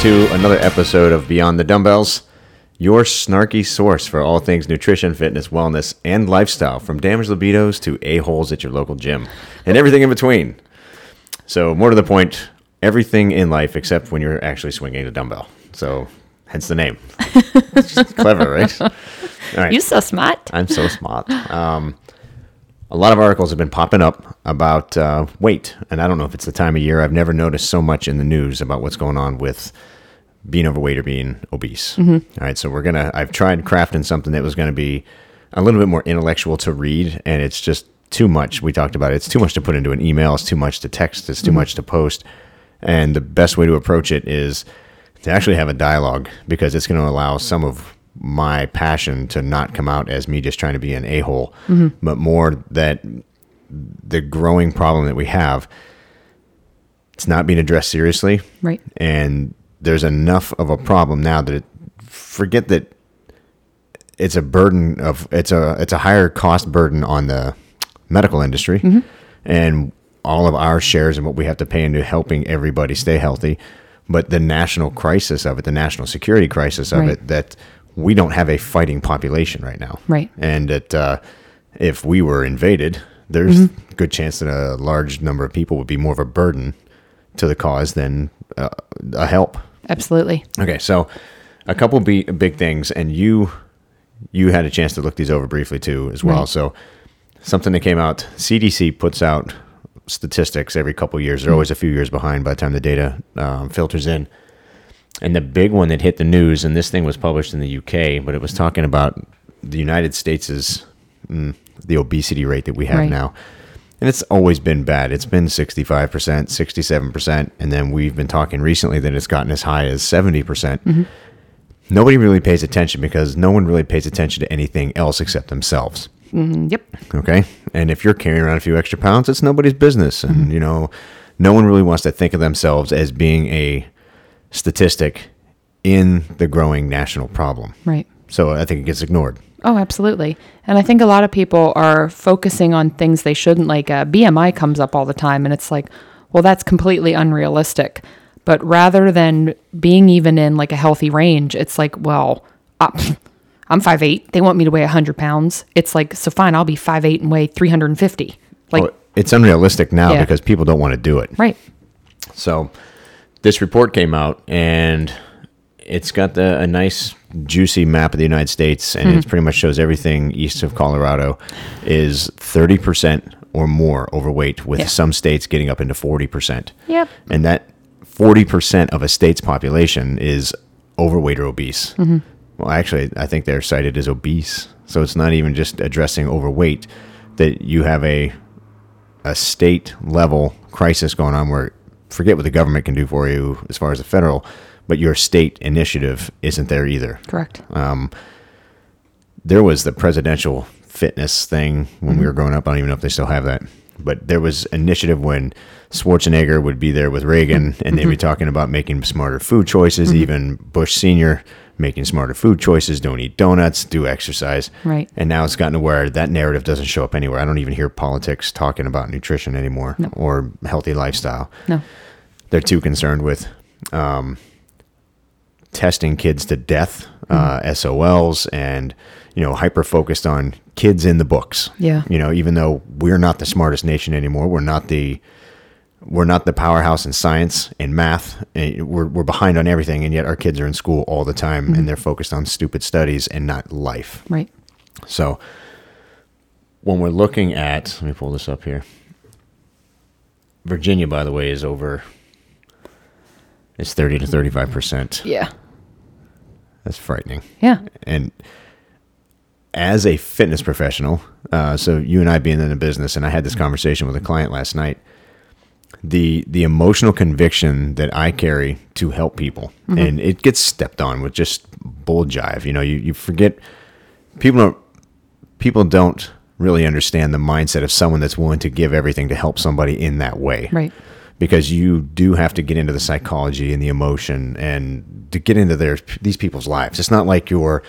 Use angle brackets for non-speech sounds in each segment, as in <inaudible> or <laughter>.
to another episode of Beyond the Dumbbells, your snarky source for all things nutrition, fitness, wellness, and lifestyle, from damaged libidos to a-holes at your local gym, and everything in between. So, more to the point, everything in life except when you're actually swinging a dumbbell. So, hence the name. <laughs> Clever, right? <laughs> All right. You so smart. I'm so smart. Um, a lot of articles have been popping up about uh, weight, and I don't know if it's the time of year. I've never noticed so much in the news about what's going on with being overweight or being obese. All right, so we're gonna. I've tried crafting something that was going to be a little bit more intellectual to read, and it's just too much. We talked about it. It's too much to put into an email. It's too much to text. It's too much to post. And the best way to approach it is to actually have a dialogue because it's going to allow some of my passion to not come out as me just trying to be an a hole, but more that the growing problem that we have it's not being addressed seriously Right. and there's enough of a problem now that it, forget that it's a burden of it's a it's a higher cost burden on the medical industry and all of our shares and what we have to pay into helping everybody stay healthy but the national crisis of it the national security crisis of Right. it that we don't have a fighting population right now Right. and that uh, if we were invaded there's a good chance that a large number of people would be more of a burden to the cause than uh, a help Absolutely. Okay, so a couple be- big things, and you you had a chance to look these over briefly too, as well. Right. So something that came out, CDC puts out statistics every couple years. They're always a few years behind by the time the data um, filters in. And the big one that hit the news, and this thing was published in the UK, but it was talking about the United States' mm, the obesity rate that we have Right. now. And it's always been bad. It's been 65%, 67%. And then we've been talking recently that it's gotten as high as 70%. percent Nobody really pays attention because no one really pays attention to anything else except themselves. Mm, yep. Okay. And if you're carrying around a few extra pounds, it's nobody's business. And, you know, no one really wants to think of themselves as being a statistic in the growing national problem. Right. So I think it gets ignored. Oh, absolutely. And I think a lot of people are focusing on things they shouldn't. Like uh, BMI comes up all the time, and it's like, well, that's completely unrealistic. But rather than being even in like a healthy range, it's like, well, uh, <laughs> I'm 5'8. They want me to weigh 100 pounds. It's like, so fine, I'll be 5'8 and weigh 350. Like, Oh, it's unrealistic now Yeah. because people don't want to do it. right. So this report came out and it's got the, a nice juicy map of the United States and it mm-hmm. pretty much shows everything east of Colorado is 30% or more overweight with Yeah. some states getting up into 40%. Yep. And that 40% of a state's population is overweight or obese. Mm-hmm. Well, actually, I think they're cited as obese. So it's not even just addressing overweight that you have a a state level crisis going on where forget what the government can do for you as far as the federal, but your state initiative isn't there either. Correct. Um, there was the presidential fitness thing when we were mm-hmm. growing up. I don't even know if they still have that. But there was initiative when Schwarzenegger would be there with Reagan and they'd be mm-hmm. talking about making smarter food choices, mm-hmm. even Bush Sr. making smarter food choices, don't eat donuts, do exercise. Right. And now it's gotten to where that narrative doesn't show up anywhere. I don't even hear politics talking about nutrition anymore or healthy lifestyle. No. They're too concerned with um, testing kids to death, uh, SOLs, and you know, hyper focused on kids in the books. Yeah. You know, even though we're not the smartest nation anymore, we're not the we're not the powerhouse in science and math. and We're we're behind on everything, and yet our kids are in school all the time, and mm-hmm. they're focused on stupid studies and not life. Right. So when we're looking at, let me pull this up here. Virginia, by the way, is over. It's thirty to thirty-five percent. Yeah. That's frightening. Yeah. And as a fitness professional, uh, so you and I being in the business, and I had this mm-hmm. conversation with a client last night. The the emotional conviction that I carry to help people, mm-hmm. and it gets stepped on with just bull jive. You know, you, you forget people don't people don't really understand the mindset of someone that's willing to give everything to help somebody in that way. Right. Because you do have to get into the psychology and the emotion and to get into their these people's lives. It's not like you're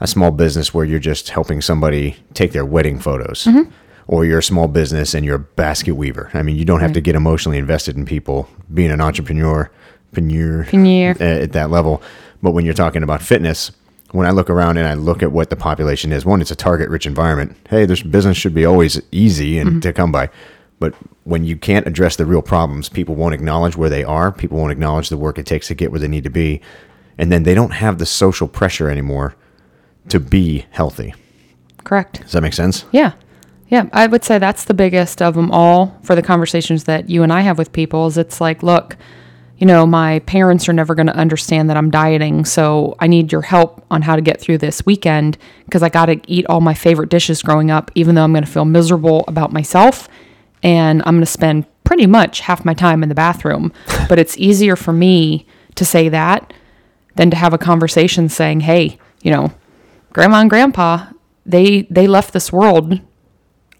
a small business where you're just helping somebody take their wedding photos. Mm-hmm. Or you're a small business and you're a basket weaver. I mean, you don't have to get emotionally invested in people. Being an entrepreneur, Pannier, Pannier. at, eh, at that level. But when you're talking about fitness, when I look around and I look at what the population is, one, it's a target rich environment. Hey, this business should be always easy and mm-hmm. to come by. But when you can't address the real problems, people won't acknowledge where they are. People won't acknowledge the work it takes to get where they need to be. And then they don't have the social pressure anymore to be healthy. Correct. Does that make sense? Yeah. Yeah. I would say that's the biggest of them all for the conversations that you and I have with people is it's like, look, you know, my parents are never going to understand that I'm dieting. So I need your help on how to get through this weekend because I got to eat all my favorite dishes growing up, even though I'm going to feel miserable about myself. And I'm going to spend pretty much half my time in the bathroom. <laughs> but it's easier for me to say that than to have a conversation saying, hey, you know, grandma and grandpa, they they left this world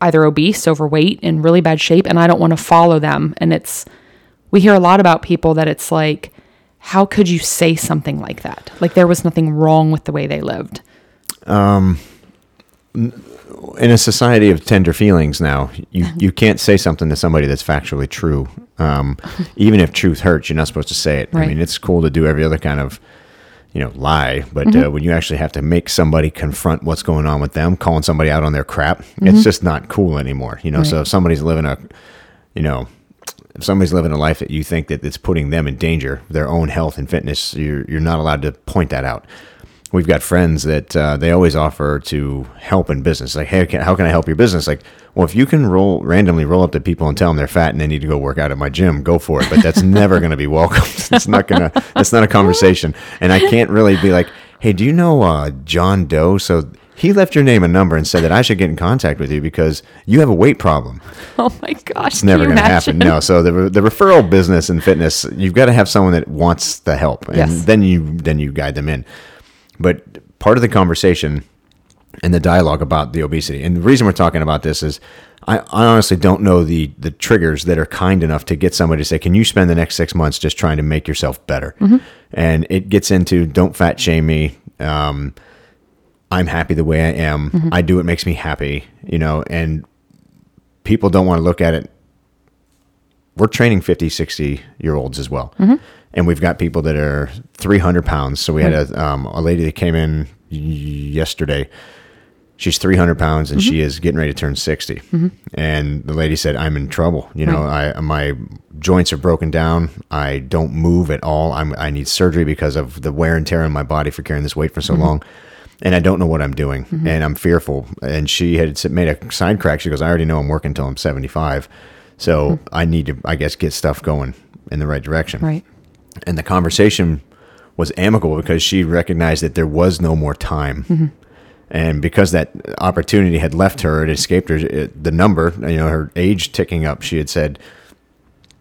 either obese, overweight, in really bad shape, and I don't want to follow them. And it's we hear a lot about people that it's like, how could you say something like that? Like there was nothing wrong with the way they lived. Um, in a society of tender feelings now, you, <laughs> you can't say something to somebody that's factually true. Um, even if truth hurts, you're not supposed to say it. I mean, it's cool to do every other kind of, you know, lie, but uh, when you actually have to make somebody confront what's going on with them, calling somebody out on their crap, it's just not cool anymore. You know, so if somebody's living a, you know, if somebody's living a life that you think that it's putting them in danger, their own health and fitness, you're you're not allowed to point that out. We've got friends that uh, they always offer to help in business. Like, hey, can, how can I help your business? Like, well, if you can roll randomly roll up to people and tell them they're fat and they need to go work out at my gym, go for it. But that's <laughs> never going to be welcome. <laughs> it's not gonna. That's not a conversation. And I can't really be like, hey, do you know uh, John Doe? So he left your name and number and said that I should get in contact with you because you have a weight problem. <laughs> Oh my gosh. It's never going to happen. No. So the the referral business and fitness, you've got to have someone that wants the help, and Yes. then you then you guide them in. But part of the conversation and the dialogue about the obesity, and the reason we're talking about this is, I, honestly don't know the the triggers that are kind enough to get somebody to say, "Can you spend the next six months just trying to make yourself better?" Mm-hmm. And it gets into don't fat shame me. Um, I'm happy the way I am. Mm-hmm. I do what makes me happy, you know, and people don't want to look at it. We're training 50, 60 year olds as well. Mm-hmm. And we've got people that are 300 pounds. So we had a, um, a lady that came in y- yesterday. She's 300 pounds and she mm-hmm. is getting ready to turn 60. Mm-hmm. And the lady said, I'm in trouble. You know, I, my joints are broken down. I don't move at all. I'm, I need surgery because of the wear and tear on my body for carrying this weight for so mm-hmm. long. And I don't know what I'm doing. And I'm fearful. And she had made a side crack. She goes, I already know I'm working until I'm 75. So I need to, I guess, get stuff going in the right direction Right. And the conversation was amicable because she recognized that there was no more time. Mm-hmm. And because that opportunity had left her it escaped her it, the number you know her age ticking up she had said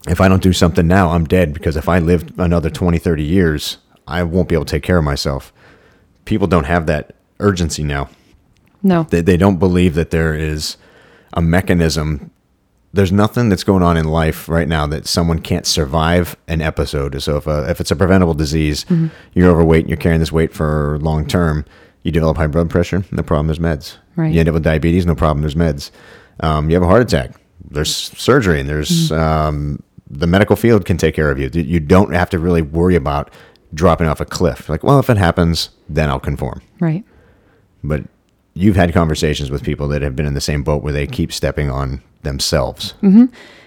if i don't do something now i'm dead because if i live another 20 30 years i won't be able to take care of myself. People don't have that urgency now. No. they, they don't believe that there is a mechanism there's nothing that's going on in life right now that someone can't survive an episode. So if, a, if it's a preventable disease you're overweight and you're carrying this weight for long term you develop high blood pressure no problem there's meds. Right. you end up with diabetes no problem there's meds. Um, you have a heart attack there's surgery and there's um, the medical field can take care of you. You don't have to really worry about dropping off a cliff. Like well if it happens then i'll conform. Right. but you've had conversations with people that have been in the same boat where they keep stepping on themselves.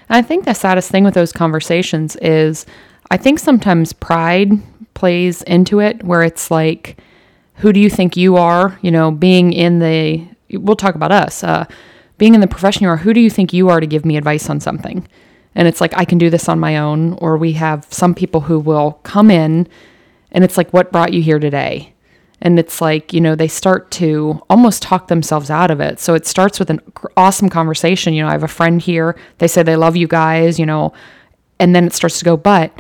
I think the saddest thing with those conversations is I think sometimes pride plays into it where it's like, who do you think you are? You know, being in the, we'll talk about us, uh, being in the profession you are, who do you think you are to give me advice on something? And it's like, I can do this on my own. Or we have some people who will come in and it's like, what brought you here today? And it's like, you know, they start to almost talk themselves out of it. So it starts with an awesome conversation. You know, I have a friend here. They say they love you guys, you know, and then it starts to go, but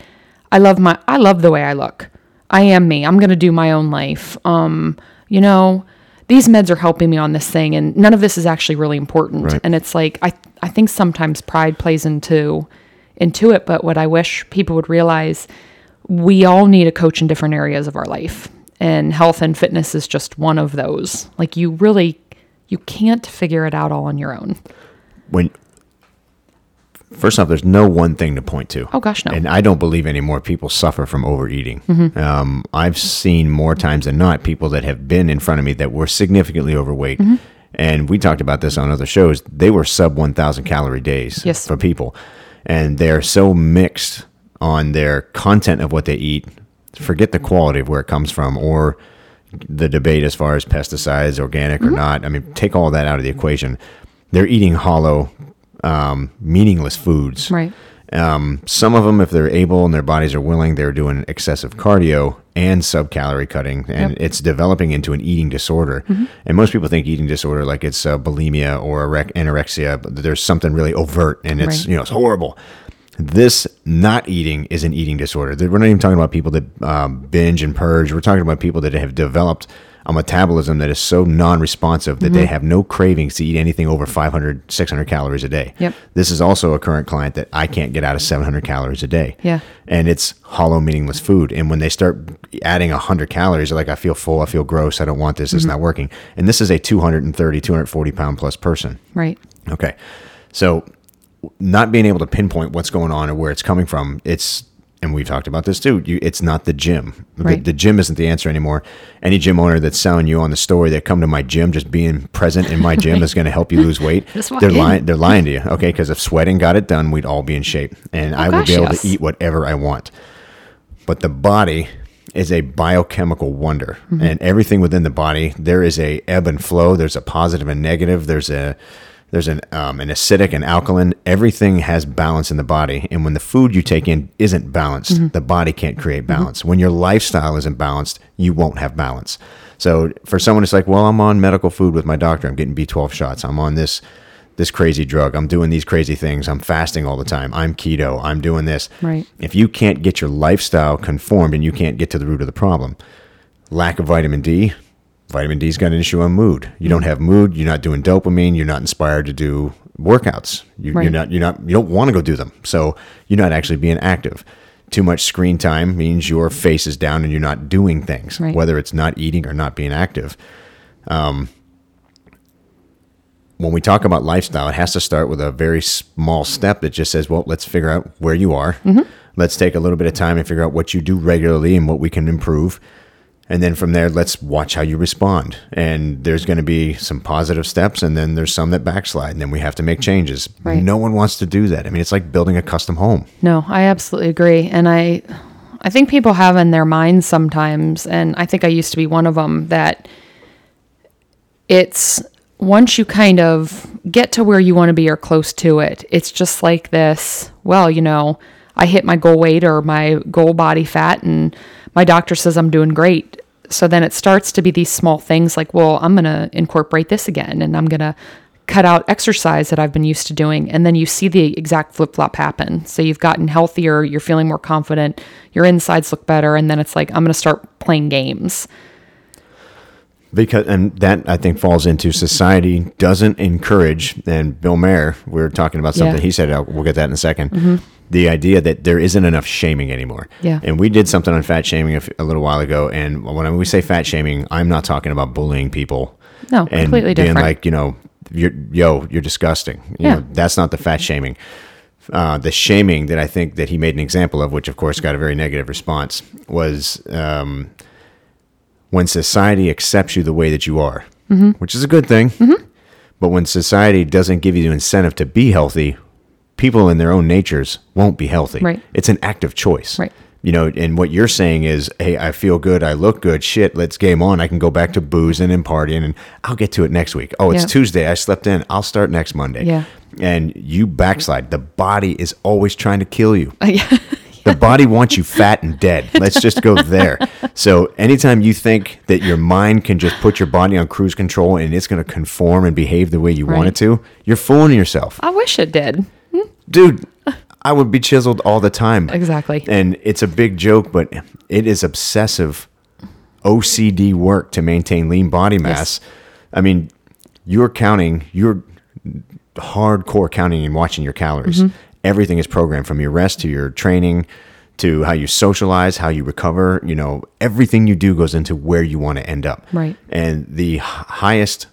I love my, I love the way I look. I am me. I'm going to do my own life. Um, you know, these meds are helping me on this thing and none of this is actually really important. Right. And it's like, I, I think sometimes pride plays into, into it. But what I wish people would realize, we all need a coach in different areas of our life and health and fitness is just one of those like you really you can't figure it out all on your own When first off, there's no one thing to point to. Oh, gosh, no. And I don't believe anymore people suffer from overeating. Mm-hmm. Um, I've seen more times than not people that have been in front of me that were significantly overweight. Mm-hmm. And we talked about this on other shows. They were sub 1,000 calorie days Yes. for people. And they're so mixed on their content of what they eat. Forget the quality of where it comes from or the debate as far as pesticides, organic Mm-hmm. or not. I mean, take all that out of the equation. They're eating hollow, um, meaningless foods. Right. Um, some of them, if they're able and their bodies are willing, they're doing excessive cardio and sub calorie cutting, and Yep. Mm-hmm. it's developing into an eating disorder. And most people think eating disorder like it's uh, bulimia or anorexia, but there's something really overt, and it's Right. you know it's horrible. This not eating is an eating disorder. We're not even talking about people that um, binge and purge. We're talking about people that have developed a metabolism that is so non-responsive that they have no cravings to eat anything over 500, 600 calories a day. Yep. This is also a current client that I can't get out of 700 calories a day. Yeah. And it's hollow, meaningless food. And when they start adding 100 calories, they're like, I feel full. I feel gross. I don't want this. It's not working. And this is a 230, 240 pound plus person. Right. Okay. So not being able to pinpoint what's going on or where it's coming from, it's and we've talked about this too. You, it's not the gym. The, Right. the gym isn't the answer anymore. Any gym owner that's selling you on the story that come to my gym, just being present in my gym <laughs> is going to help you lose weight. <laughs> They're in. lying. They're lying to you. Okay, because if sweating got it done, we'd all be in shape, and I would Oh, gosh, be able yes. to eat whatever I want. But the body is a biochemical wonder, Mm-hmm. and everything within the body there is a ebb and flow. There's a positive and negative. There's a there's an um, an acidic and alkaline. Everything has balance in the body, and when the food you take in isn't balanced, Mm-hmm. the body can't create balance. When your lifestyle isn't balanced, you won't have balance. So for someone, it's like, well, I'm on medical food with my doctor. I'm getting B12 shots. I'm on this this crazy drug. I'm doing these crazy things. I'm fasting all the time. I'm keto. I'm doing this. Right. If you can't get your lifestyle conformed and you can't get to the root of the problem, lack of vitamin D, vitamin D's got an issue on mood. You don't have mood. You're not doing dopamine. You're not inspired to do workouts. You, You're Right. not. You're not. You don't want to go do them. So you're not actually being active. Too much screen time means your face is down and you're not doing things, Right. whether it's not eating or not being active. Um, when we talk about lifestyle, it has to start with a very small step that just says, well, let's figure out where you are. Let's take a little bit of time and figure out what you do regularly and what we can improve. And then from there, let's watch how you respond. And there's going to be some positive steps, and then there's some that backslide, and then we have to make changes. Right. No one wants to do that. I mean, it's like building a custom home. No, I absolutely agree. And I I think people have in their minds sometimes and I think I used to be one of them that it's once you kind of get to where you want to be or close to it, it's just like this, well, you know, I hit my goal weight or my goal body fat and my doctor says I'm doing great. So then it starts to be these small things like, well, I'm going to incorporate this again and I'm going to cut out exercise that I've been used to doing. And then you see the exact flip flop happen. So you've gotten healthier, you're feeling more confident, your insides look better. And then it's like, I'm going to start playing games. Because and that I think falls into society doesn't encourage. And Bill Maher, we are talking about something Yeah. he said. We'll get that in a 2nd The idea that there isn't enough shaming anymore. Yeah. And we did something on fat shaming a, f- a little while ago. And when we say fat shaming, I'm not talking about bullying people. No, and completely being different. like you know, you're yo, you're disgusting. You Yeah. know, that's not the fat shaming. Uh, the shaming that I think that he made an example of, which of course got a very negative response, was um, when society accepts you the way that you are, Mm-hmm. which is a good thing. But when society doesn't give you the incentive to be healthy, people in their own natures won't be healthy. Right. It's an active choice. Right. You know, and what you're saying is, hey, I feel good, I look good, shit, let's game on. I can go back to boozing and partying, and I'll get to it next week. Oh, it's Yeah. Tuesday, I slept in, I'll start next Monday. Yeah. And you backslide. The body is always trying to kill you. <laughs> yeah. The body wants you fat and dead. Let's just go there. So, anytime you think that your mind can just put your body on cruise control and it's going to conform and behave the way you want it to, you're fooling yourself. I wish it did. Dude, I would be chiseled all the time. Exactly. And it's a big joke, but it is obsessive OCD work to maintain lean body mass. I mean, you're counting, you're hardcore counting and watching your calories. Mm-hmm. Everything is programmed from your rest to your training to how you socialize, how you recover. You know, everything you do goes into where you want to end up. Right. And the h- highest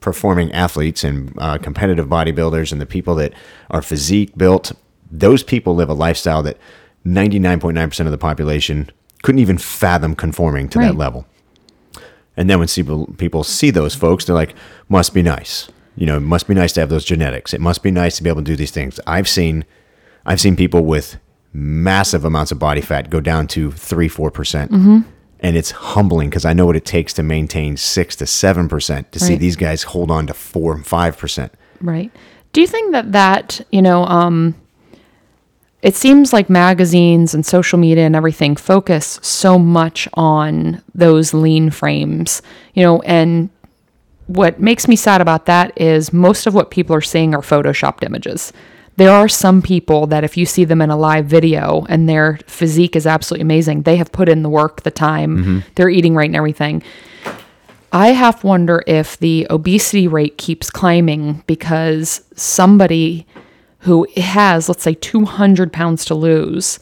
performing athletes and uh, competitive bodybuilders and the people that are physique built, those people live a lifestyle that 99.9% of the population couldn't even fathom conforming to that level. And then when people see those folks, they're like, must be nice. You know, it must be nice to have those genetics. It must be nice to be able to do these things. I've seen I've seen people with massive amounts of body fat go down to three, four percent. Mm-hmm. And it's humbling because I know what it takes to maintain six to seven percent to see these guys hold on to four and five percent. Right. Do you think that that, you know, um, it seems like magazines and social media and everything focus so much on those lean frames, you know, and what makes me sad about that is most of what people are seeing are photoshopped images. There are some people that if you see them in a live video and their physique is absolutely amazing, they have put in the work, the time, mm-hmm. they're eating right and everything. I half wonder if the obesity rate keeps climbing because somebody who has, let's say, 200 pounds to lose,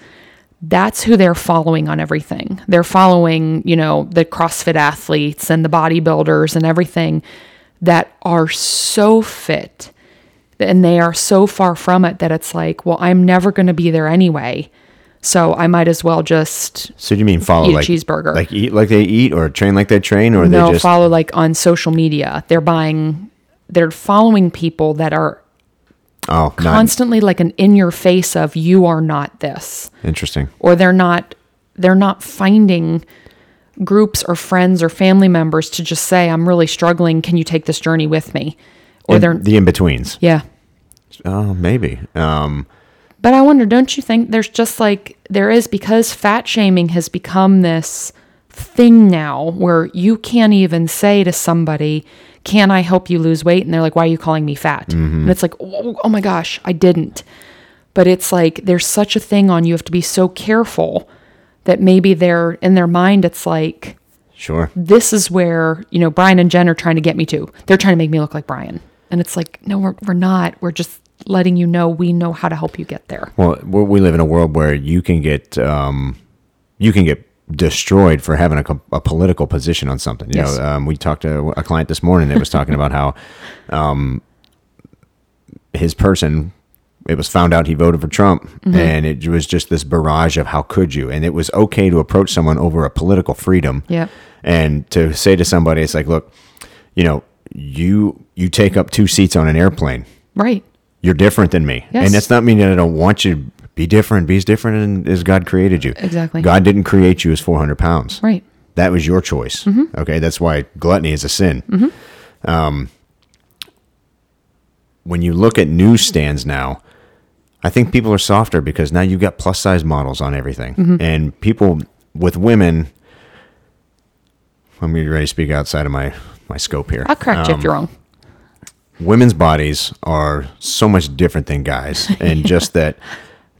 that's who they're following on everything. They're following, you know, the CrossFit athletes and the bodybuilders and everything that are so fit and they are so far from it that it's like, well, I'm never going to be there anyway. So I might as well just So do you mean follow Eat a like cheeseburger. like eat like they eat, or train like they train, or no they just follow like on social media. They're buying, they're following people that are oh not constantly like an in your face of you are not this, interesting. or they're not, they're not finding groups or friends or family members to just say, I'm really struggling. Can you take this journey with me? Or In- they're, the in betweens. yeah. Oh, maybe. Um, But I wonder, don't you think there's just like there is because fat shaming has become this thing now where you can't even say to somebody, "Can I help you lose weight?" and they're like, "Why are you calling me fat?" And it's like, oh, "Oh my gosh, I didn't." But it's like there's such a thing on you have to be so careful that maybe they're in their mind it's like sure. this is where, you know, Brian and Jen are trying to get me to. They're trying to make me look like Brian. And it's like, no, we're, we're not. We're just letting you know we know how to help you get there. Well, we we live in a world where you can get um, you can get destroyed for having a, a political position on something. You Yes. know, um, we talked to a client this morning that was talking about how um, his person. It was found out he voted for Trump, Mm-hmm. and it was just this barrage of how could you? And it was okay to approach someone over a political freedom, Yep. and to say to somebody, it's like, look, you know, you you take up two seats on an airplane Right. you're different than me. Yes. And that's not meaning that I don't want you be different. Be as different as God created you. Exactly. God didn't create you as 400 pounds. Right. That was your choice. Okay. That's why gluttony is a sin. Um, when you look at newsstands now, I think people are softer because now you've got plus size models on everything. And people with women, I'm getting ready to speak outside of my, my scope here. I'll correct you if Um, you're wrong. women's bodies are so much different than guys <laughs> and just that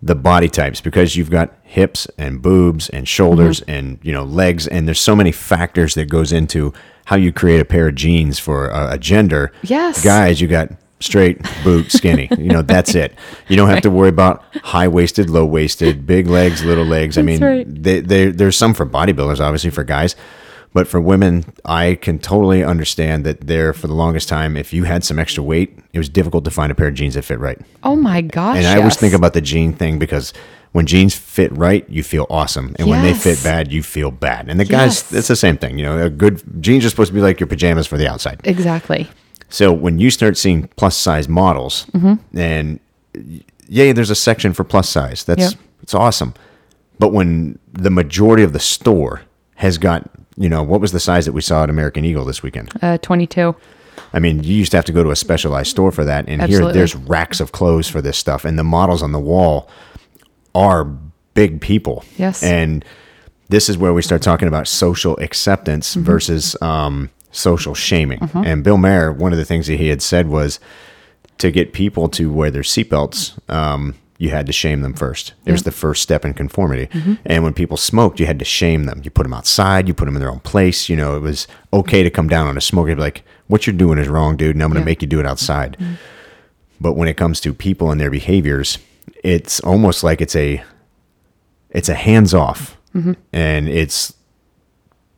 the body types because you've got hips and boobs and shoulders Mm-hmm. and you know legs and there's so many factors that goes into how you create a pair of jeans for a, a gender Yes. guys you got straight boot skinny you know that's it you don't have to worry about high waisted low waisted big legs little legs i mean right. they, they, there's some for bodybuilders obviously for guys but for women i can totally understand that there for the longest time if you had some extra weight it was difficult to find a pair of jeans that fit right Oh my gosh. and i always think about the jean thing because when jeans fit right you feel awesome and when they fit bad you feel bad and the guys Yes. it's the same thing you know a good jeans are supposed to be like your pajamas for the outside Exactly. so when you start seeing plus size models, Mm-hmm. and yay, there's a section for plus size. That's Yep. it's awesome. But when the majority of the store has got, you know, what was the size that we saw at American Eagle this weekend? Uh, 22. I mean, you used to have to go to a specialized store for that, and here Absolutely. there's racks of clothes for this stuff, and the models on the wall are big people. Yes. and this is where we start talking about social acceptance Mm-hmm. versus um, social shaming. And Bill Maher, one of the things that he had said was to get people to wear their seatbelts. Um, you had to shame them first. It was the first step in conformity. Mm-hmm. And when people smoked, you had to shame them. You put them outside, you put them in their own place. You know, it was okay to come down on a smoker and be like, what you're doing is wrong, dude, and I'm going to Yeah. Mm-hmm. make you do it outside. But when it comes to people and their behaviors, it's almost like it's a it's a hands off. Mm-hmm. And it's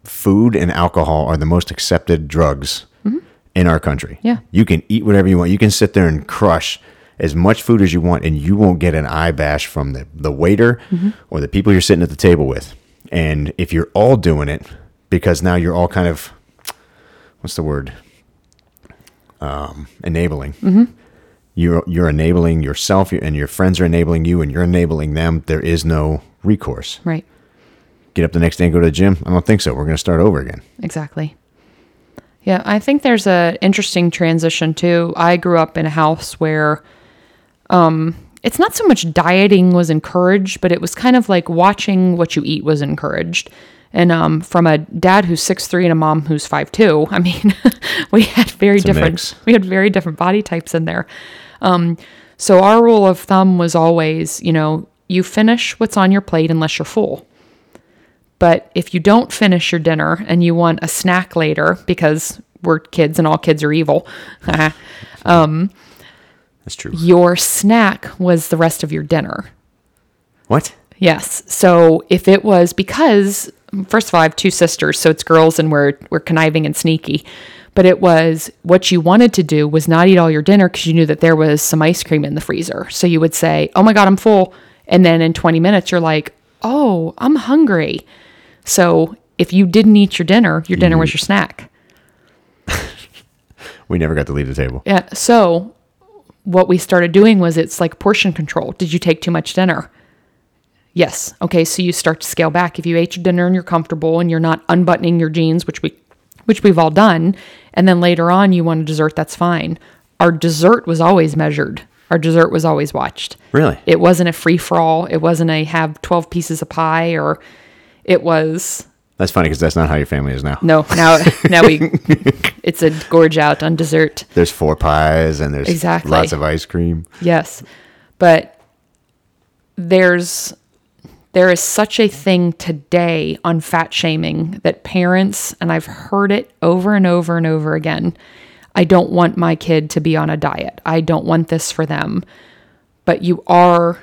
food and alcohol are the most accepted drugs Mm-hmm. in our country. Yeah. You can eat whatever you want. You can sit there and crush as much food as you want, and you won't get an eye bash from the, the waiter or the people you're sitting at the table with. And if you're all doing it, because now you're all kind of, what's the word? Um, enabling. You're, you're enabling yourself, and your friends are enabling you, and you're enabling them. There is no recourse. Right. Get up the next day and go to the gym? I don't think so. We're going to start over again. Exactly. Yeah, I think there's a interesting transition too. I grew up in a house where um it's not so much dieting was encouraged, but it was kind of like watching what you eat was encouraged. And um, from a dad who's six three and a mom who's five two, <laughs> I mean, <laughs> we had very a different we had very different body types in there. Um, so our rule of thumb was always, you know, you finish what's on your plate unless you're full. But if you don't finish your dinner and you want a snack later because we're kids and all kids are evil, <laughs> That's true. your snack was the rest of your dinner. What? Yes. So if it was because first of all, I have two sisters, so it's girls and we're we're conniving and sneaky. But it was what you wanted to do was not eat all your dinner because you knew that there was some ice cream in the freezer. So you would say, "Oh my god, I'm full," and then in 20 minutes you're like, "Oh, I'm hungry." So if you didn't eat your dinner, your dinner was mm-hmm. your snack. <laughs> We never got to leave the table. Yeah. So what we started doing was it's like portion control. Did you take too much dinner? Yes. Okay. So you start to scale back. If you ate your dinner and you're comfortable and you're not unbuttoning your jeans, which we, which we've all done, and then later on you want a dessert, that's fine. Our dessert was always measured. Our dessert was always watched. Really? It wasn't a free for all. It wasn't a have 12 pieces of pie or it was That's funny because that's not how your family is now. no, now <laughs> now we it's a gorge out on dessert. There's four pies and there's Exactly. lots of ice cream. Yes. But there's there is such a thing today on fat shaming that parents and I've heard it over and over and over again. I don't want my kid to be on a diet. I don't want this for them. But you are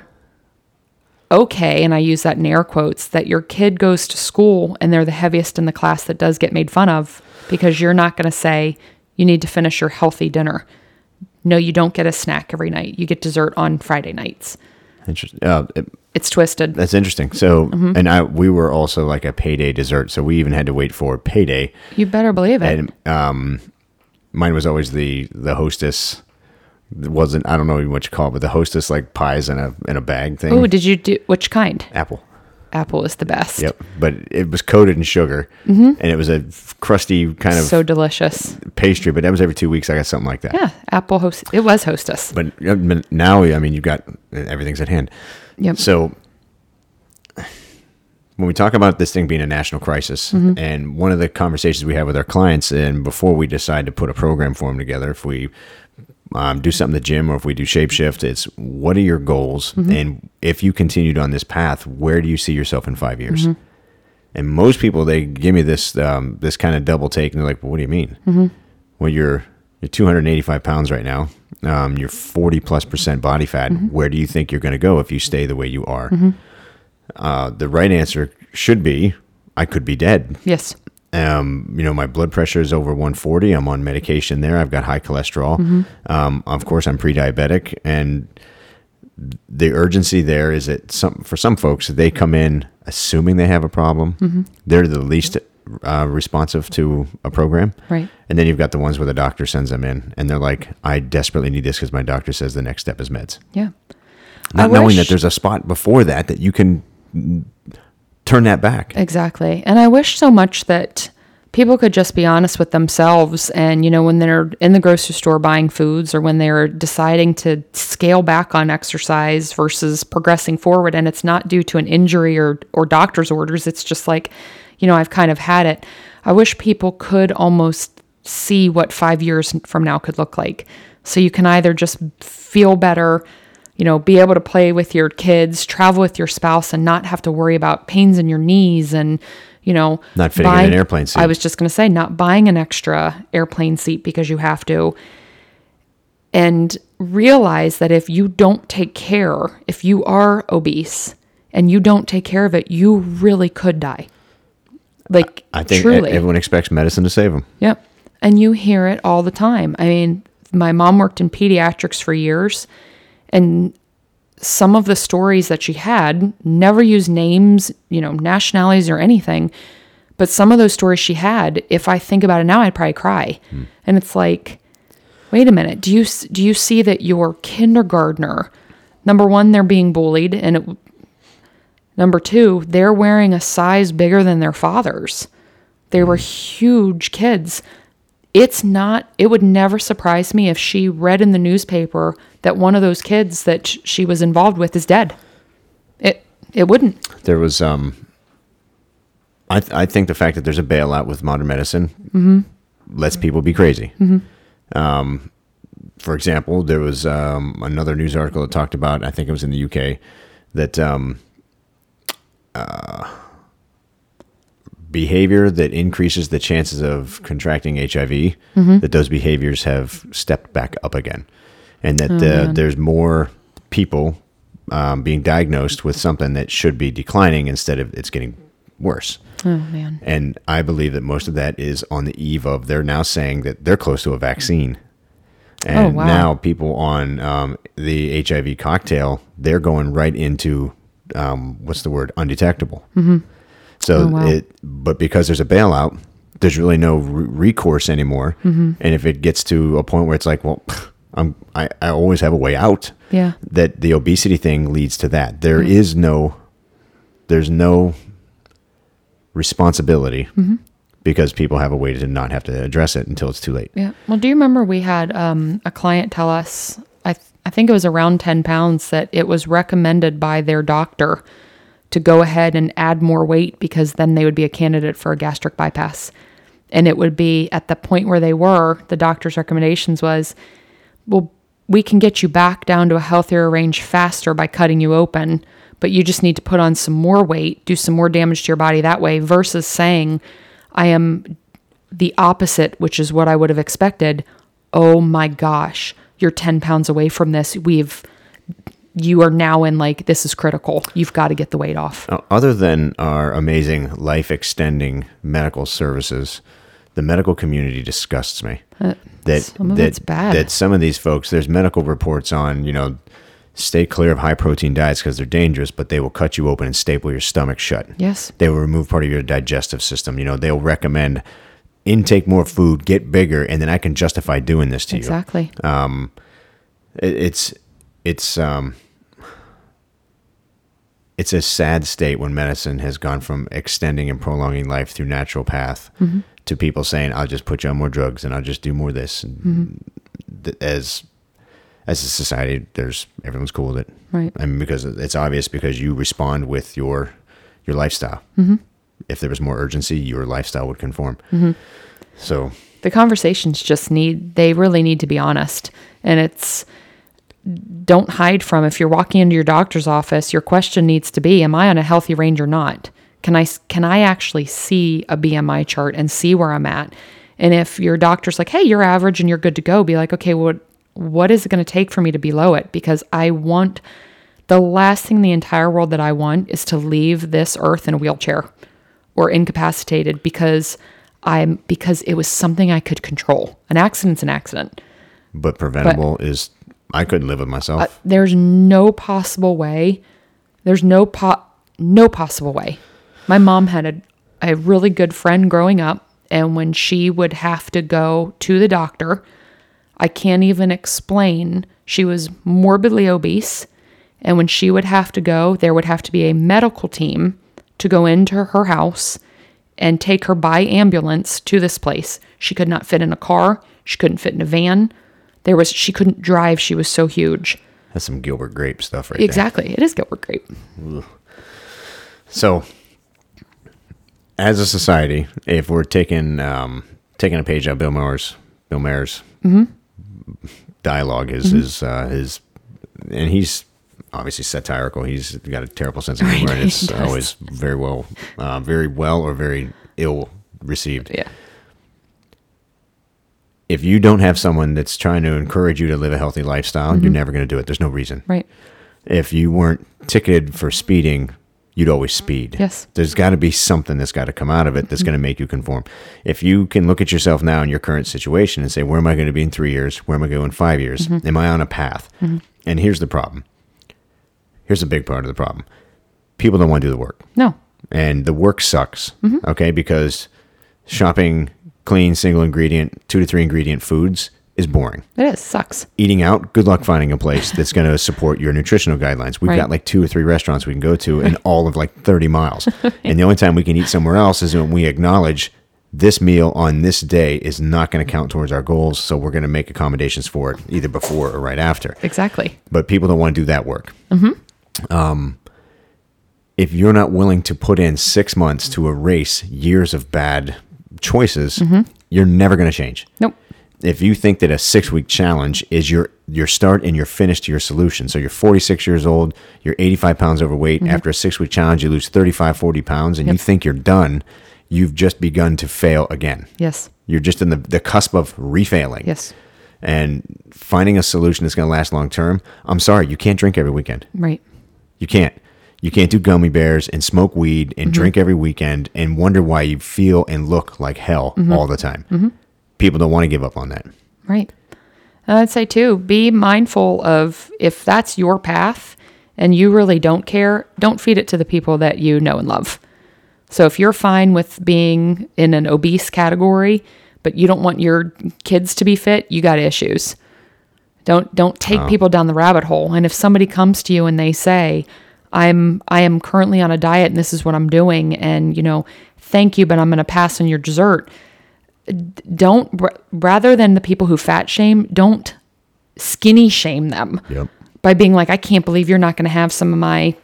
okay, and I use that in air quotes, that your kid goes to school and they're the heaviest in the class that does get made fun of because you're not going to say you need to finish your healthy dinner. No, you don't get a snack every night. You get dessert on Friday nights. Interesting. Uh, it- It's twisted. that's interesting. So, Mm-hmm. and I we were also like a payday dessert, so we even had to wait for payday. You better believe it. And um, mine was always the the hostess. It wasn't I don't know what you call it, but the hostess like pies in a in a bag thing. oh, did you do which kind? Apple. Apple is the best. Yep. But it was coated in sugar, and it was a crusty kind of Mm-hmm. So delicious. pastry. But that was every two weeks. I got something like that. Yeah, Apple host. It was Hostess. But but now, I mean, you've got everything's at hand. Yep. So when we talk about this thing being a national crisis, Mm-hmm. and one of the conversations we have with our clients, and before we decide to put a program for them together, if we um, do something at the gym or if we do shapeshift, it's what are your goals, Mm-hmm. and if you continued on this path, where do you see yourself in five years? Mm-hmm. And most people they give me this um, this kind of double take, and they're like, well, "What do you mean?" Mm-hmm. Well, you're you're 285 pounds right now. Um, you're 40 plus percent body fat. Mm-hmm. Where do you think you're going to go if you stay the way you are? Uh, the right answer should be, I could be dead. Yes. Um, you know, my blood pressure is over 140. I'm on medication there. I've got high cholesterol. Mm-hmm. Um, of course, I'm pre-diabetic, and the urgency there is that some for some folks they come in assuming they have a problem. Mm-hmm. They're the least uh, responsive to a program, Right. and then you've got the ones where the doctor sends them in, and they're like, "I desperately need this because my doctor says the next step is meds." Yeah. Not I knowing wish- that there's a spot before that that you can turn that back. Exactly. And I wish so much that people could just be honest with themselves and you know when they're in the grocery store buying foods or when they're deciding to scale back on exercise versus progressing forward and it's not due to an injury or or doctor's orders it's just like you know I've kind of had it. I wish people could almost see what 5 years from now could look like. So you can either just feel better you know, be able to play with your kids, travel with your spouse, and not have to worry about pains in your knees and, you know, Not fitting in an airplane seat. I was just going to say, not buying an extra airplane seat because you have to. And realize that if you don't take care, if you are obese and you don't take care of it, you really could die. Like, I think truly. everyone expects medicine to save them. Yep. And you hear it all the time. I mean, my mom worked in pediatrics for years, and some of the stories that she had never used names, you know, nationalities or anything. But some of those stories she had, if I think about it now, I'd probably cry. Hmm. And it's like, wait a minute, do you do you see that your kindergartner, number one, they're being bullied, and it, number two, they're wearing a size bigger than their fathers. They were hmm. huge kids. It's not. It would never surprise me if she read in the newspaper that one of those kids that sh- she was involved with is dead. It it wouldn't. There was, um, I, th- I think the fact that there's a bailout with modern medicine Mm-hmm. lets people be crazy. Mm-hmm. Um, for example, there was um, another news article that talked about, I think it was in the UK, that um, uh, behavior that increases the chances of contracting HIV, Mm-hmm. that those behaviors have stepped back up again. And Oh, that uh, there's more people um, being diagnosed with something that should be declining instead of it's getting worse. Oh man. And I believe that most of that is on the eve of they're now saying that they're close to a vaccine. And Oh, wow. now people on um, the HIV cocktail, they're going right into um, what's the word? Undetectable. Mm-hmm. So Oh, wow. it, but because there's a bailout, there's really no re- recourse anymore. Mm-hmm. And if it gets to a point where it's like, well, <sighs> I'm, I, I always have a way out. Yeah. That the obesity thing leads to that. There is no, there's no responsibility because people have a way to not have to address it until it's too late. Yeah. Well, do you remember we had um, a client tell us, I, th- I think it was around 10 pounds, that it was recommended by their doctor to go ahead and add more weight because then they would be a candidate for a gastric bypass. And it would be at the point where they were, the doctor's recommendations was, well, we can get you back down to a healthier range faster by cutting you open, but you just need to put on some more weight, do some more damage to your body that way, versus saying, I am the opposite, which is what I would have expected. Oh my gosh, you're 10 pounds away from this. We've, you are now in like, this is critical. You've got to get the weight off. Other than our amazing life extending medical services, the medical community disgusts me. that Uh, some that, it's bad. that some of these folks, there's medical reports on, you know, stay clear of high protein diets because they're dangerous, but they will cut you open and staple your stomach shut. Yes. They will remove part of your digestive system. You know, they'll recommend intake more food, get bigger, and then I can justify doing this to you. Exactly. It- it's it's um it's a sad state when medicine has gone from extending and prolonging life through natural path mm-hmm. to people saying I'll just put you on more drugs and I'll just do more of this. And mm-hmm. th- as as a society there's everyone's cool with it. Right. I mean because it's obvious because you respond with your your lifestyle. Mm-hmm. If there was more urgency your lifestyle would conform. So the conversations just need they really need to be honest. And it's don't hide from if you're walking into your doctor's office your question needs to be am i on a healthy range or not can i can i actually see a bmi chart and see where i'm at and if your doctor's like hey you're average and you're good to go be like okay what what is it going to take for me to be below it because i want the last thing in the entire world that i want is to leave this earth in a wheelchair or incapacitated because I'm because it was something I could control. An accident's an accident. but preventable is I couldn't live with myself Uh, there's no possible way. There's no po- no possible way. My mom had a a really good friend growing up, and when she would have to go to the doctor, I can't even explain. She was morbidly obese, and when she would have to go, there would have to be a medical team to go into her house and take her by ambulance to this place. She could not fit in a car. She couldn't fit in a van. There was she couldn't drive. She was so huge. That's some Gilbert Grape stuff right there. Exactly. It is Gilbert Grape. So, as a society, if we're taking um, taking a page out of Bill Maher's Bill Maher's dialogue, his his uh, his, and he's obviously satirical. He's got a terrible sense of <laughs> humor, and it's always very well, uh, very well or very ill received. Yeah. If you don't have someone that's trying to encourage you to live a healthy lifestyle, you're mm-hmm. never going to do it. There's no reason. Right. if you weren't ticketed for speeding, you'd always speed. Yes. There's got to be something that's got to come out of it that's mm-hmm. going to make you conform. If you can look at yourself now in your current situation and say, where am I going to be in three years? Where am I going in five years? Mm-hmm. Am I on a path? And here's the problem. Here's a big part of the problem. People don't want to do the work No. and the work sucks. Mm-hmm. Okay, because shopping clean single ingredient, two to three ingredient foods is boring. It is. Sucks. Eating out, good luck finding a place that's going <laughs> to support your nutritional guidelines. We've Right. got like two or three restaurants we can go to in all of like 30 miles. <laughs> and the only time we can eat somewhere else is when we acknowledge this meal on this day is not going to count towards our goals. So we're going to make accommodations for it either before or right after Exactly. but people don't want to do that work. Um, if you're not willing to put in six months to erase years of bad choices, mm-hmm. you're never going to change. Nope. If you think that a six week challenge is your your start and your finish to your solution, so you're 46 years old, you're 85 pounds overweight. Mm-hmm. After a six week challenge, you lose 35, 40 pounds, and you think you're done, you've just begun to fail again. Yes. You're just in the, the cusp of refailing Yes. and finding a solution that's going to last long term. I'm sorry, you can't drink every weekend. Right. You can't. You can't do gummy bears and smoke weed and mm-hmm. drink every weekend and wonder why you feel and look like hell mm-hmm. all the time. Mm-hmm. People don't want to give up on that. Right. I'd say too, be mindful of if that's your path and you really don't care, don't feed it to the people that you know and love. So if you're fine with being in an obese category, but you don't want your kids to be fit, you got issues. Don't don't take oh. people down the rabbit hole. And if somebody comes to you and they say, "I'm I am currently on a diet and this is what I'm doing," and you know, thank you, but I'm going to pass on your dessert don't rather than the people who fat shame don't skinny shame them Yep. by being like i can't believe you're not going to have some of my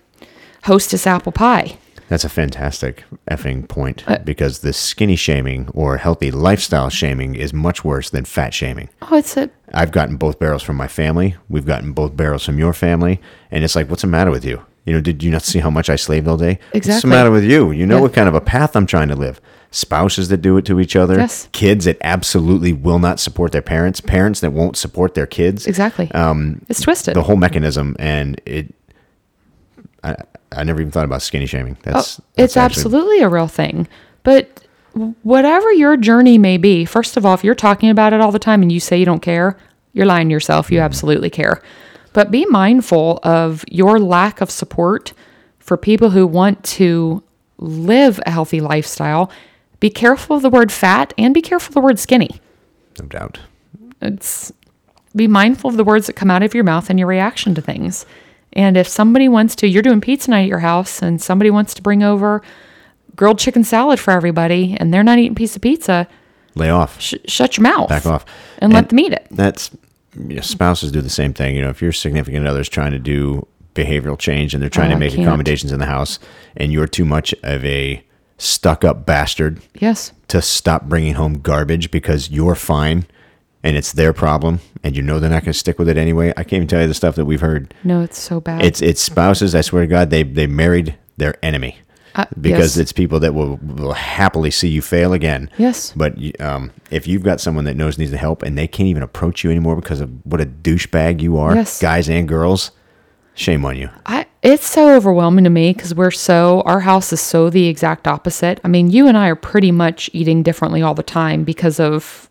hostess apple pie That's a fantastic effing point uh, because the skinny shaming or healthy lifestyle shaming is much worse than fat shaming. oh it's a I've gotten both barrels from my family. We've gotten both barrels from your family. And it's like, what's the matter with you? You know, did you not see how much I slaved all day? Exactly. What's the matter with you? You know Yeah. what kind of a path I'm trying to live. Spouses that do it to each other. Yes. Kids that absolutely will not support their parents. Parents that won't support their kids. exactly um it's twisted The whole mechanism. And it, I, I never even thought about skinny shaming. Oh, That's, it's actually- absolutely a real thing but whatever your journey may be first of all if you're talking about it all the time and you say you don't care you're lying to yourself you absolutely care but be mindful of your lack of support for people who want to live a healthy lifestyle be careful of the word fat and be careful of the word skinny No doubt. it's be mindful of the words that come out of your mouth and your reaction to things. And if somebody wants to, you're doing pizza night at your house, and somebody wants to bring over grilled chicken salad for everybody, and they're not eating a piece of pizza, Lay off. sh- shut your mouth. Back off. And, let them eat it. That's you know, spouses do the same thing. You know, if your significant other's trying to do behavioral change and they're trying Oh, to make accommodations in the house, and you're too much of a stuck up bastard Yes. to stop bringing home garbage because you're fine and it's their problem and you know they're not going to stick with it anyway. I can't even tell you the stuff that we've heard. No, it's so bad. It's it's spouses. I swear to God, they they married their enemy Uh, because yes. it's people that will, will happily see you fail again. Yes. But um, if you've got someone that knows needs the help and they can't even approach you anymore because of what a douchebag you are, Yes. guys and girls, shame on you. I, it's so overwhelming to me because we're so our house is so the exact opposite. I mean, you and I are pretty much eating differently all the time because of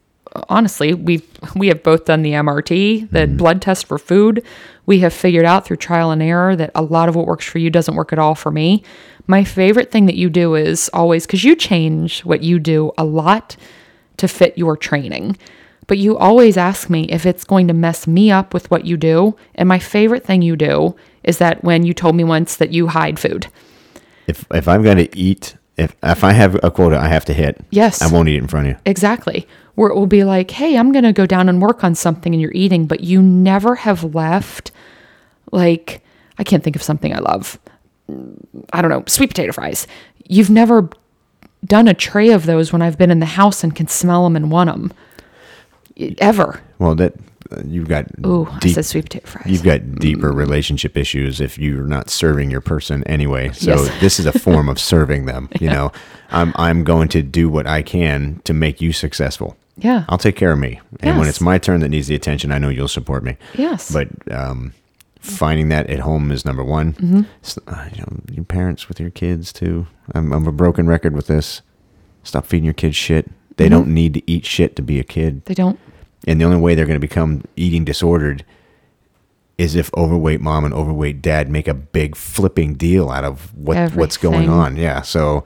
honestly, we we have both done the MRT, the mm-hmm. blood test for food. We have figured out through trial and error that a lot of what works for you doesn't work at all for me. My favorite thing that you do is always because you change what you do a lot to fit your training. But you always ask me if it's going to mess me up with what you do. And my favorite thing you do is that when you told me once that you hide food. If if I'm going to eat, if if I have a quota I have to hit, Yes. I won't eat it in front of you. Exactly. Where it will be like, hey, I'm going to go down and work on something and you're eating, but you never have left, like, I can't think of something I love. I don't know, sweet potato fries. You've never done a tray of those when I've been in the house and can smell them and want them. Ever. Well, that uh, you've got Ooh, I said sweet potato fries. you've got deeper relationship issues if you're not serving your person anyway. So Yes. this is a form of serving them. You <laughs> know, I'm I'm going to do what I can to make you successful. Yeah. I'll take care of me. And when it's my turn that needs the attention, I know you'll support me. Yes. But um, finding that at home is number one. Mm-hmm. S- uh, you know, your parents with your kids too. I'm, I'm a broken record with this. Stop feeding your kids shit. They Mm-hmm. don't need to eat shit to be a kid. They don't. And the only way they're going to become eating disordered is if overweight mom and overweight dad make a big flipping deal out of what what's going on. Yeah. So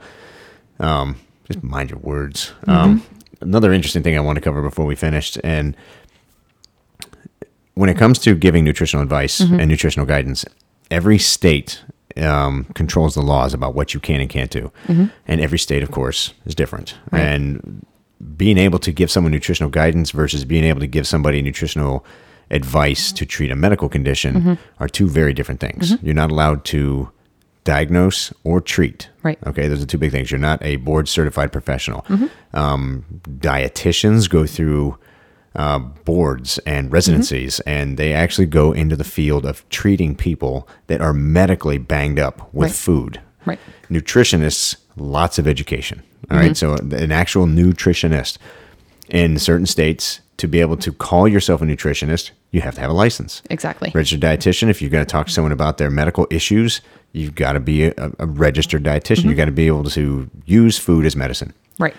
um, just mind your words. Um, another interesting thing I want to cover before we finished, and when it comes to giving nutritional advice mm-hmm. and nutritional guidance, every state um, controls the laws about what you can and can't do, mm-hmm. and every state, of course, is different. Right. And being able to give someone nutritional guidance versus being able to give somebody nutritional advice to treat a medical condition mm-hmm. are two very different things. You're not allowed to diagnose or treat. Right. Okay, those are two big things. You're not a board certified professional. Um, dietitians go through uh, boards and residencies, and they actually go into the field of treating people that are medically banged up with Right. food. Right. Nutritionists, lots of education. All right, so an actual nutritionist in certain states to be able to call yourself a nutritionist, you have to have a license Exactly. registered dietitian. If you're going to talk to someone about their medical issues, you've got to be a, a registered dietitian. Mm-hmm. You've got to be able to use food as medicine. Right.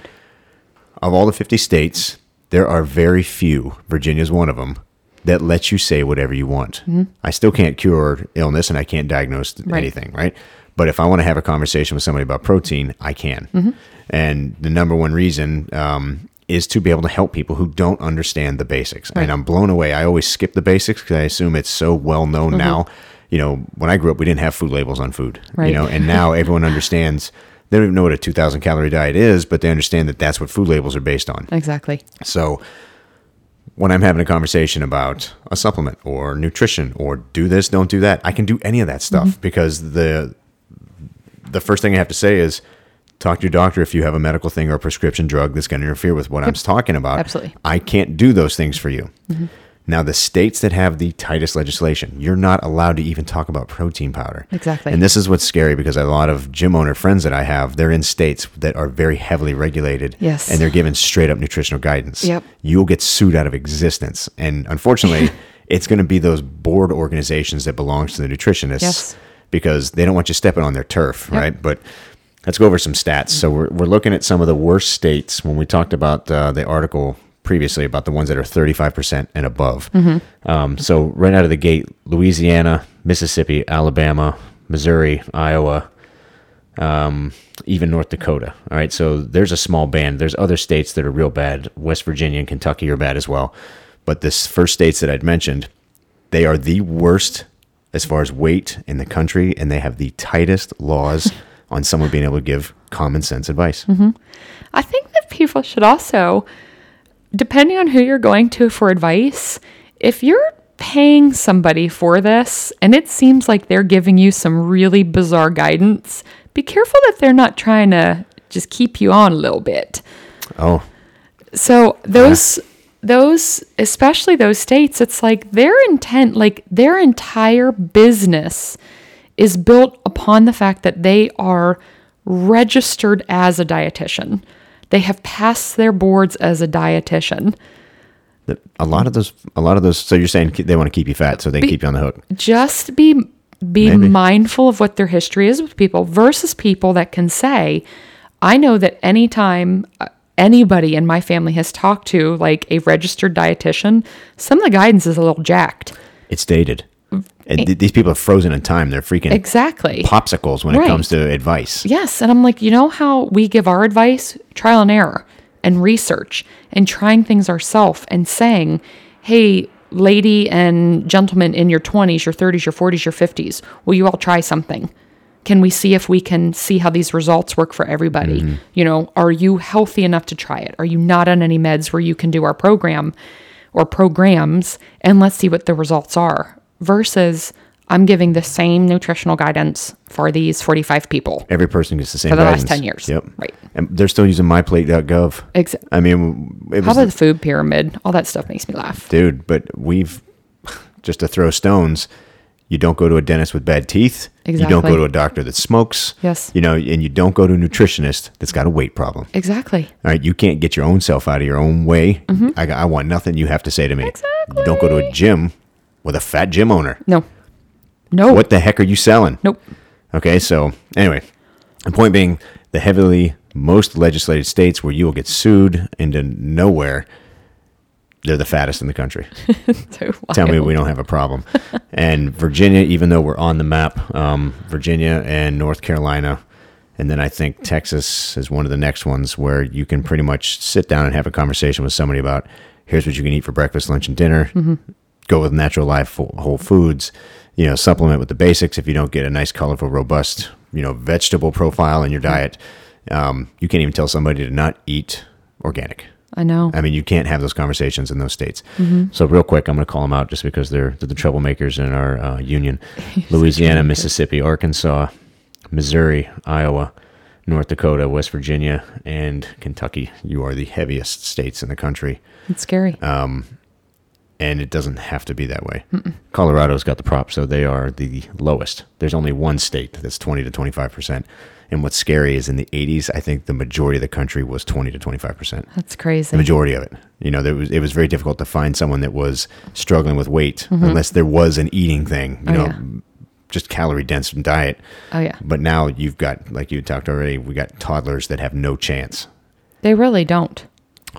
Of all the 50 states, there are very few, Virginia's one of them, that lets you say whatever you want. Mm-hmm. I still can't cure illness and I can't diagnose Right. anything, right? But if I want to have a conversation with somebody about protein, I can. Mm-hmm. And the number one reason um, is to be able to help people who don't understand the basics. Right. And I'm blown away. I always skip the basics because I assume it's so well known now. You know, when I grew up, we didn't have food labels on food. You know, and now <laughs> everyone understands. They don't even know what a 2,000 calorie diet is, but they understand that that's what food labels are based on. Exactly. So when I'm having a conversation about a supplement or nutrition or do this, don't do that, I can do any of that stuff Mm-hmm. because the the first thing I have to say is talk to your doctor if you have a medical thing or a prescription drug that's going to interfere with what I'm talking about. Absolutely. Mm-hmm. I can't do those things for you. Now, the states that have the tightest legislation, you're not allowed to even talk about protein powder. Exactly. And this is what's scary because a lot of gym owner friends that I have, they're in states that are very heavily regulated. Yes. And they're given straight up nutritional guidance. Yep. You'll get sued out of existence. And unfortunately, <laughs> it's going to be those board organizations that belongs to the nutritionists Yes. because they don't want you stepping on their turf, right? But let's go over some stats. So we're, we're looking at some of the worst states when we talked about uh, the article previously about the ones that are 35% and above. Um, so right out of the gate, Louisiana, Mississippi, Alabama, Missouri, Iowa, um, even North Dakota. All right, so there's a small band. There's other states that are real bad. West Virginia and Kentucky are bad as well. But this first states that I'd mentioned, they are the worst as far as weight in the country, and they have the tightest laws <laughs> on someone being able to give common sense advice. Mm-hmm. I think that people should also, depending on who you're going to for advice, if you're paying somebody for this and it seems like they're giving you some really bizarre guidance, be careful that they're not trying to just keep you on a little bit. Oh, So those those especially those states it's like their intent like their entire business is built upon the fact that they are registered as a dietitian. They have passed their boards as a dietitian. a lot of those, a lot of those. So you're saying they want to keep you fat, so they Be- keep you on the hook. Just be be Maybe. mindful of what their history is with people versus people that can say, I know that anytime uh, anybody in my family has talked to like a registered dietitian, some of the guidance is a little jacked. It's dated. And th- these people are frozen in time. They're freaking Exactly. popsicles when it comes to advice. Yes. And I'm like, you know how we give our advice? Trial and error and research and trying things ourselves and saying, hey, lady and gentleman in your 20s, your 30s, your 40s, your 50s, will you all try something? Can we see if we can see how these results work for everybody? Mm-hmm. You know, are you healthy enough to try it? Are you not on any meds where you can do our program or programs and let's see what the results are? Versus, I'm giving the same nutritional guidance for these 45 people. Every person gets the same For the last 10 years. Yep. Right. And they're still using myplate.gov. Exactly. I mean, it How about the food pyramid? All that stuff makes me laugh. dude, but we've <laughs> just to throw stones. You don't go to a dentist with bad teeth. Exactly. You don't go to a doctor that smokes. Yes. You know, and you don't go to a nutritionist that's got a weight problem. Exactly. All right, you can't get your own self out of your own way. I, I want nothing you have to say to me. Mm-hmm. Exactly. You don't go to a gym with a fat gym owner. No. No. What the heck are you selling? Nope. Okay, so anyway, the point being, the heavily most legislated states where you will get sued into nowhere, they're the fattest in the country. <laughs> So Tell me we don't have a problem. <laughs> and Virginia, even though we're on the map, um, Virginia and North Carolina, and then I think Texas is one of the next ones where you can pretty much sit down and have a conversation with somebody about here's what you can eat for breakfast, lunch, and dinner. Go with natural life, whole foods. You know, supplement with the basics. If you don't get a nice, colorful, robust, you know, vegetable profile in your diet, um, you can't even tell somebody to not eat organic. I know. I mean, you can't have those conversations in those states. So, real quick, I'm going to call them out just because they're, they're the troublemakers in our uh, union <laughs> Louisiana, Mississippi, Arkansas, Missouri, Iowa, North Dakota, West Virginia, and Kentucky. You are the heaviest states in the country. It's scary. Uh, And it doesn't have to be that way. Colorado's got the prop, so they are the lowest. There's only one state that's 20 to 25%. And what's scary is in the 80s, I think the majority of the country was 20 to 25% That's crazy. the majority of it. You know, there was it was very difficult to find someone that was struggling with weight unless there was an eating thing. You Mm-hmm. Oh, know, yeah. just calorie dense diet. Oh yeah. But now you've got, like you talked already, we got toddlers that have no chance. They really don't.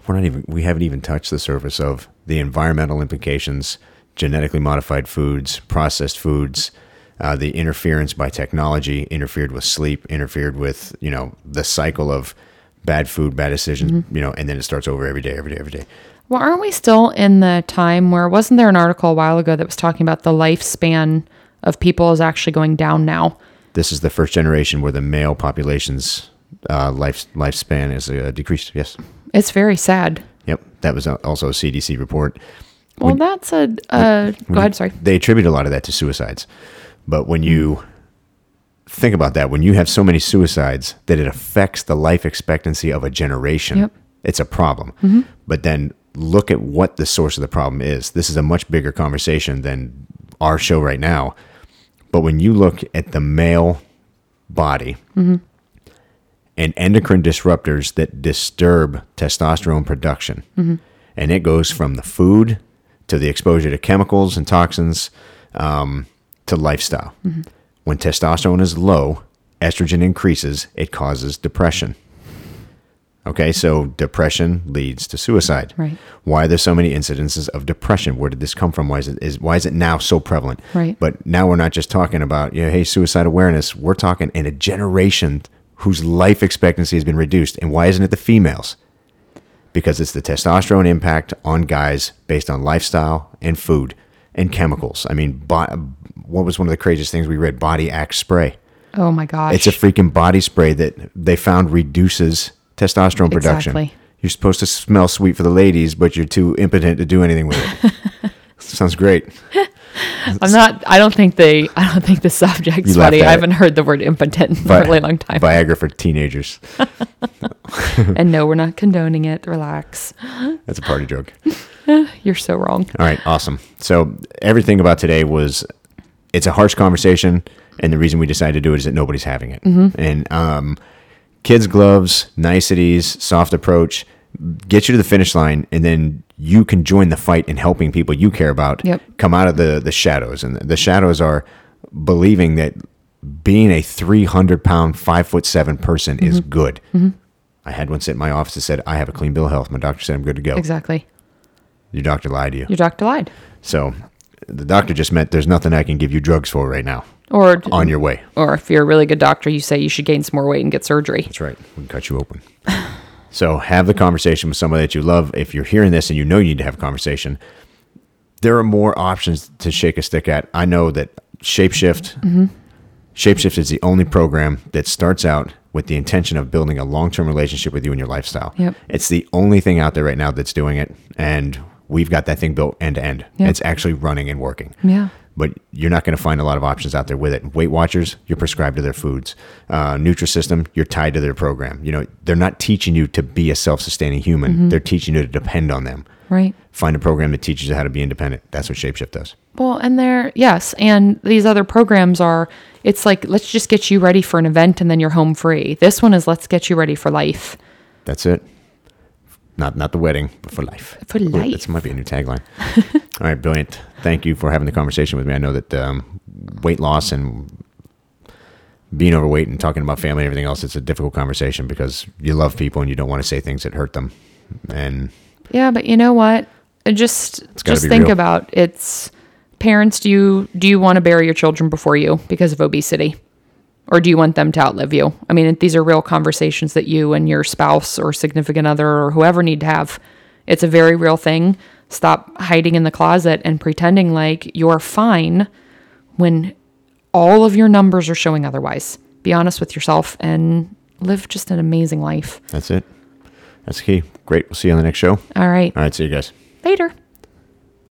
We're not even we haven't even touched the surface of the environmental implications, genetically modified foods, processed foods. Uh, the interference by technology interfered with sleep, interfered with you know the cycle of bad food, bad decisions, Mm-hmm. you know, and then it starts over every day, every day, every day. Well, aren't we still in the time where wasn't there an article a while ago that was talking about the lifespan of people is actually going down now? this is the first generation where the male population's uh, life lifespan is uh, decreased. Yes. It's very sad. Yep. That was also a CDC report. Well, that's a. Uh, go ahead. Sorry. They attribute a lot of that to suicides. But when you think about that, when you have so many suicides that it affects the life expectancy of a generation, Yep. it's a problem. But then look at what the source of the problem is. This is a much bigger conversation than our show right now. But when you look at the male body and endocrine disruptors that disturb testosterone production, and it goes from the food to the exposure to chemicals and toxins um, to lifestyle. When testosterone is low, estrogen increases, it causes depression. Okay, so depression leads to suicide. Right. Why are there so many incidences of depression? Where did this come from? Why is it is why is it now so prevalent? Right. But now we're not just talking about, you know, hey, suicide awareness. We're talking in a generation whose life expectancy has been reduced. And why isn't it the females? Because it's the testosterone impact on guys based on lifestyle and food and chemicals. I mean, bo- what was one of the craziest things we read? Body Axe spray. Oh my gosh. It's a freaking body spray that they found reduces testosterone production. Exactly. You're supposed to smell sweet for the ladies, but you're too impotent to do anything with it. <laughs> Sounds great. <laughs> I'm not. I don't think they. I don't think the subject's You funny. I haven't heard the word impotent in Vi- a really long time. Viagra for teenagers. <laughs> and no, we're not condoning it. Relax. <gasps> That's a party joke. <laughs> You're so wrong. All right, awesome. So everything about today was it's a harsh conversation, and the reason we decided to do it is that nobody's having it. And um, kids gloves, niceties, soft approach, get you to the finish line, and then you can join the fight in helping people you care about Yep. come out of the the shadows. And the shadows are believing that being a 300 pound, five foot seven person mm-hmm. is good. Mm-hmm. I had one sit in my office that said, I have a clean bill of health. My doctor said I'm good to go. Exactly. Your doctor lied to you. Your doctor lied. So the doctor just meant there's nothing I can give you drugs for right now. Or On your way. or if you're a really good doctor, you say you should gain some more weight and get surgery. That's right. We can cut you open. <laughs> so have the conversation with somebody that you love. If you're hearing this and you know you need to have a conversation, there are more options to shake a stick at. I know that Shapeshift, Shapeshift is the only program that starts out with the intention of building a long-term relationship with you and your lifestyle. Yep. It's the only thing out there right now that's doing it, and we've got that thing built end to end. Yep. It's actually running and working. Yeah. But you're not going to find a lot of options out there with it. Weight Watchers, you're prescribed to their foods. Uh, Nutrisystem, you're tied to their program. You know, they're not teaching you to be a self-sustaining human. They're teaching you to depend on them. Right. Find a program that teaches you how to be independent. That's what Shapeshift does. Well, and there, yes, and these other programs are. It's like let's just get you ready for an event and then you're home free. This one is let's get you ready for life. That's it. Not not the wedding, but for life. For Ooh, life. That might be a new tagline. <laughs> All right, brilliant. Thank you for having the conversation with me. I know that um, weight loss and being overweight and talking about family and everything else, it's a difficult conversation because you love people and you don't want to say things that hurt them. And Yeah, but you know what? Just just think real. about it's parents. Do you do you want to bury your children before you because of obesity, or do you want them to outlive you? I mean, these are real conversations that you and your spouse or significant other or whoever need to have. It's a very real thing. Stop hiding in the closet and pretending like you're fine when all of your numbers are showing otherwise. Be honest with yourself and live just an amazing life. that's it. That's the key. Great. We'll see you on the next show. All right. All right. See you guys. Later.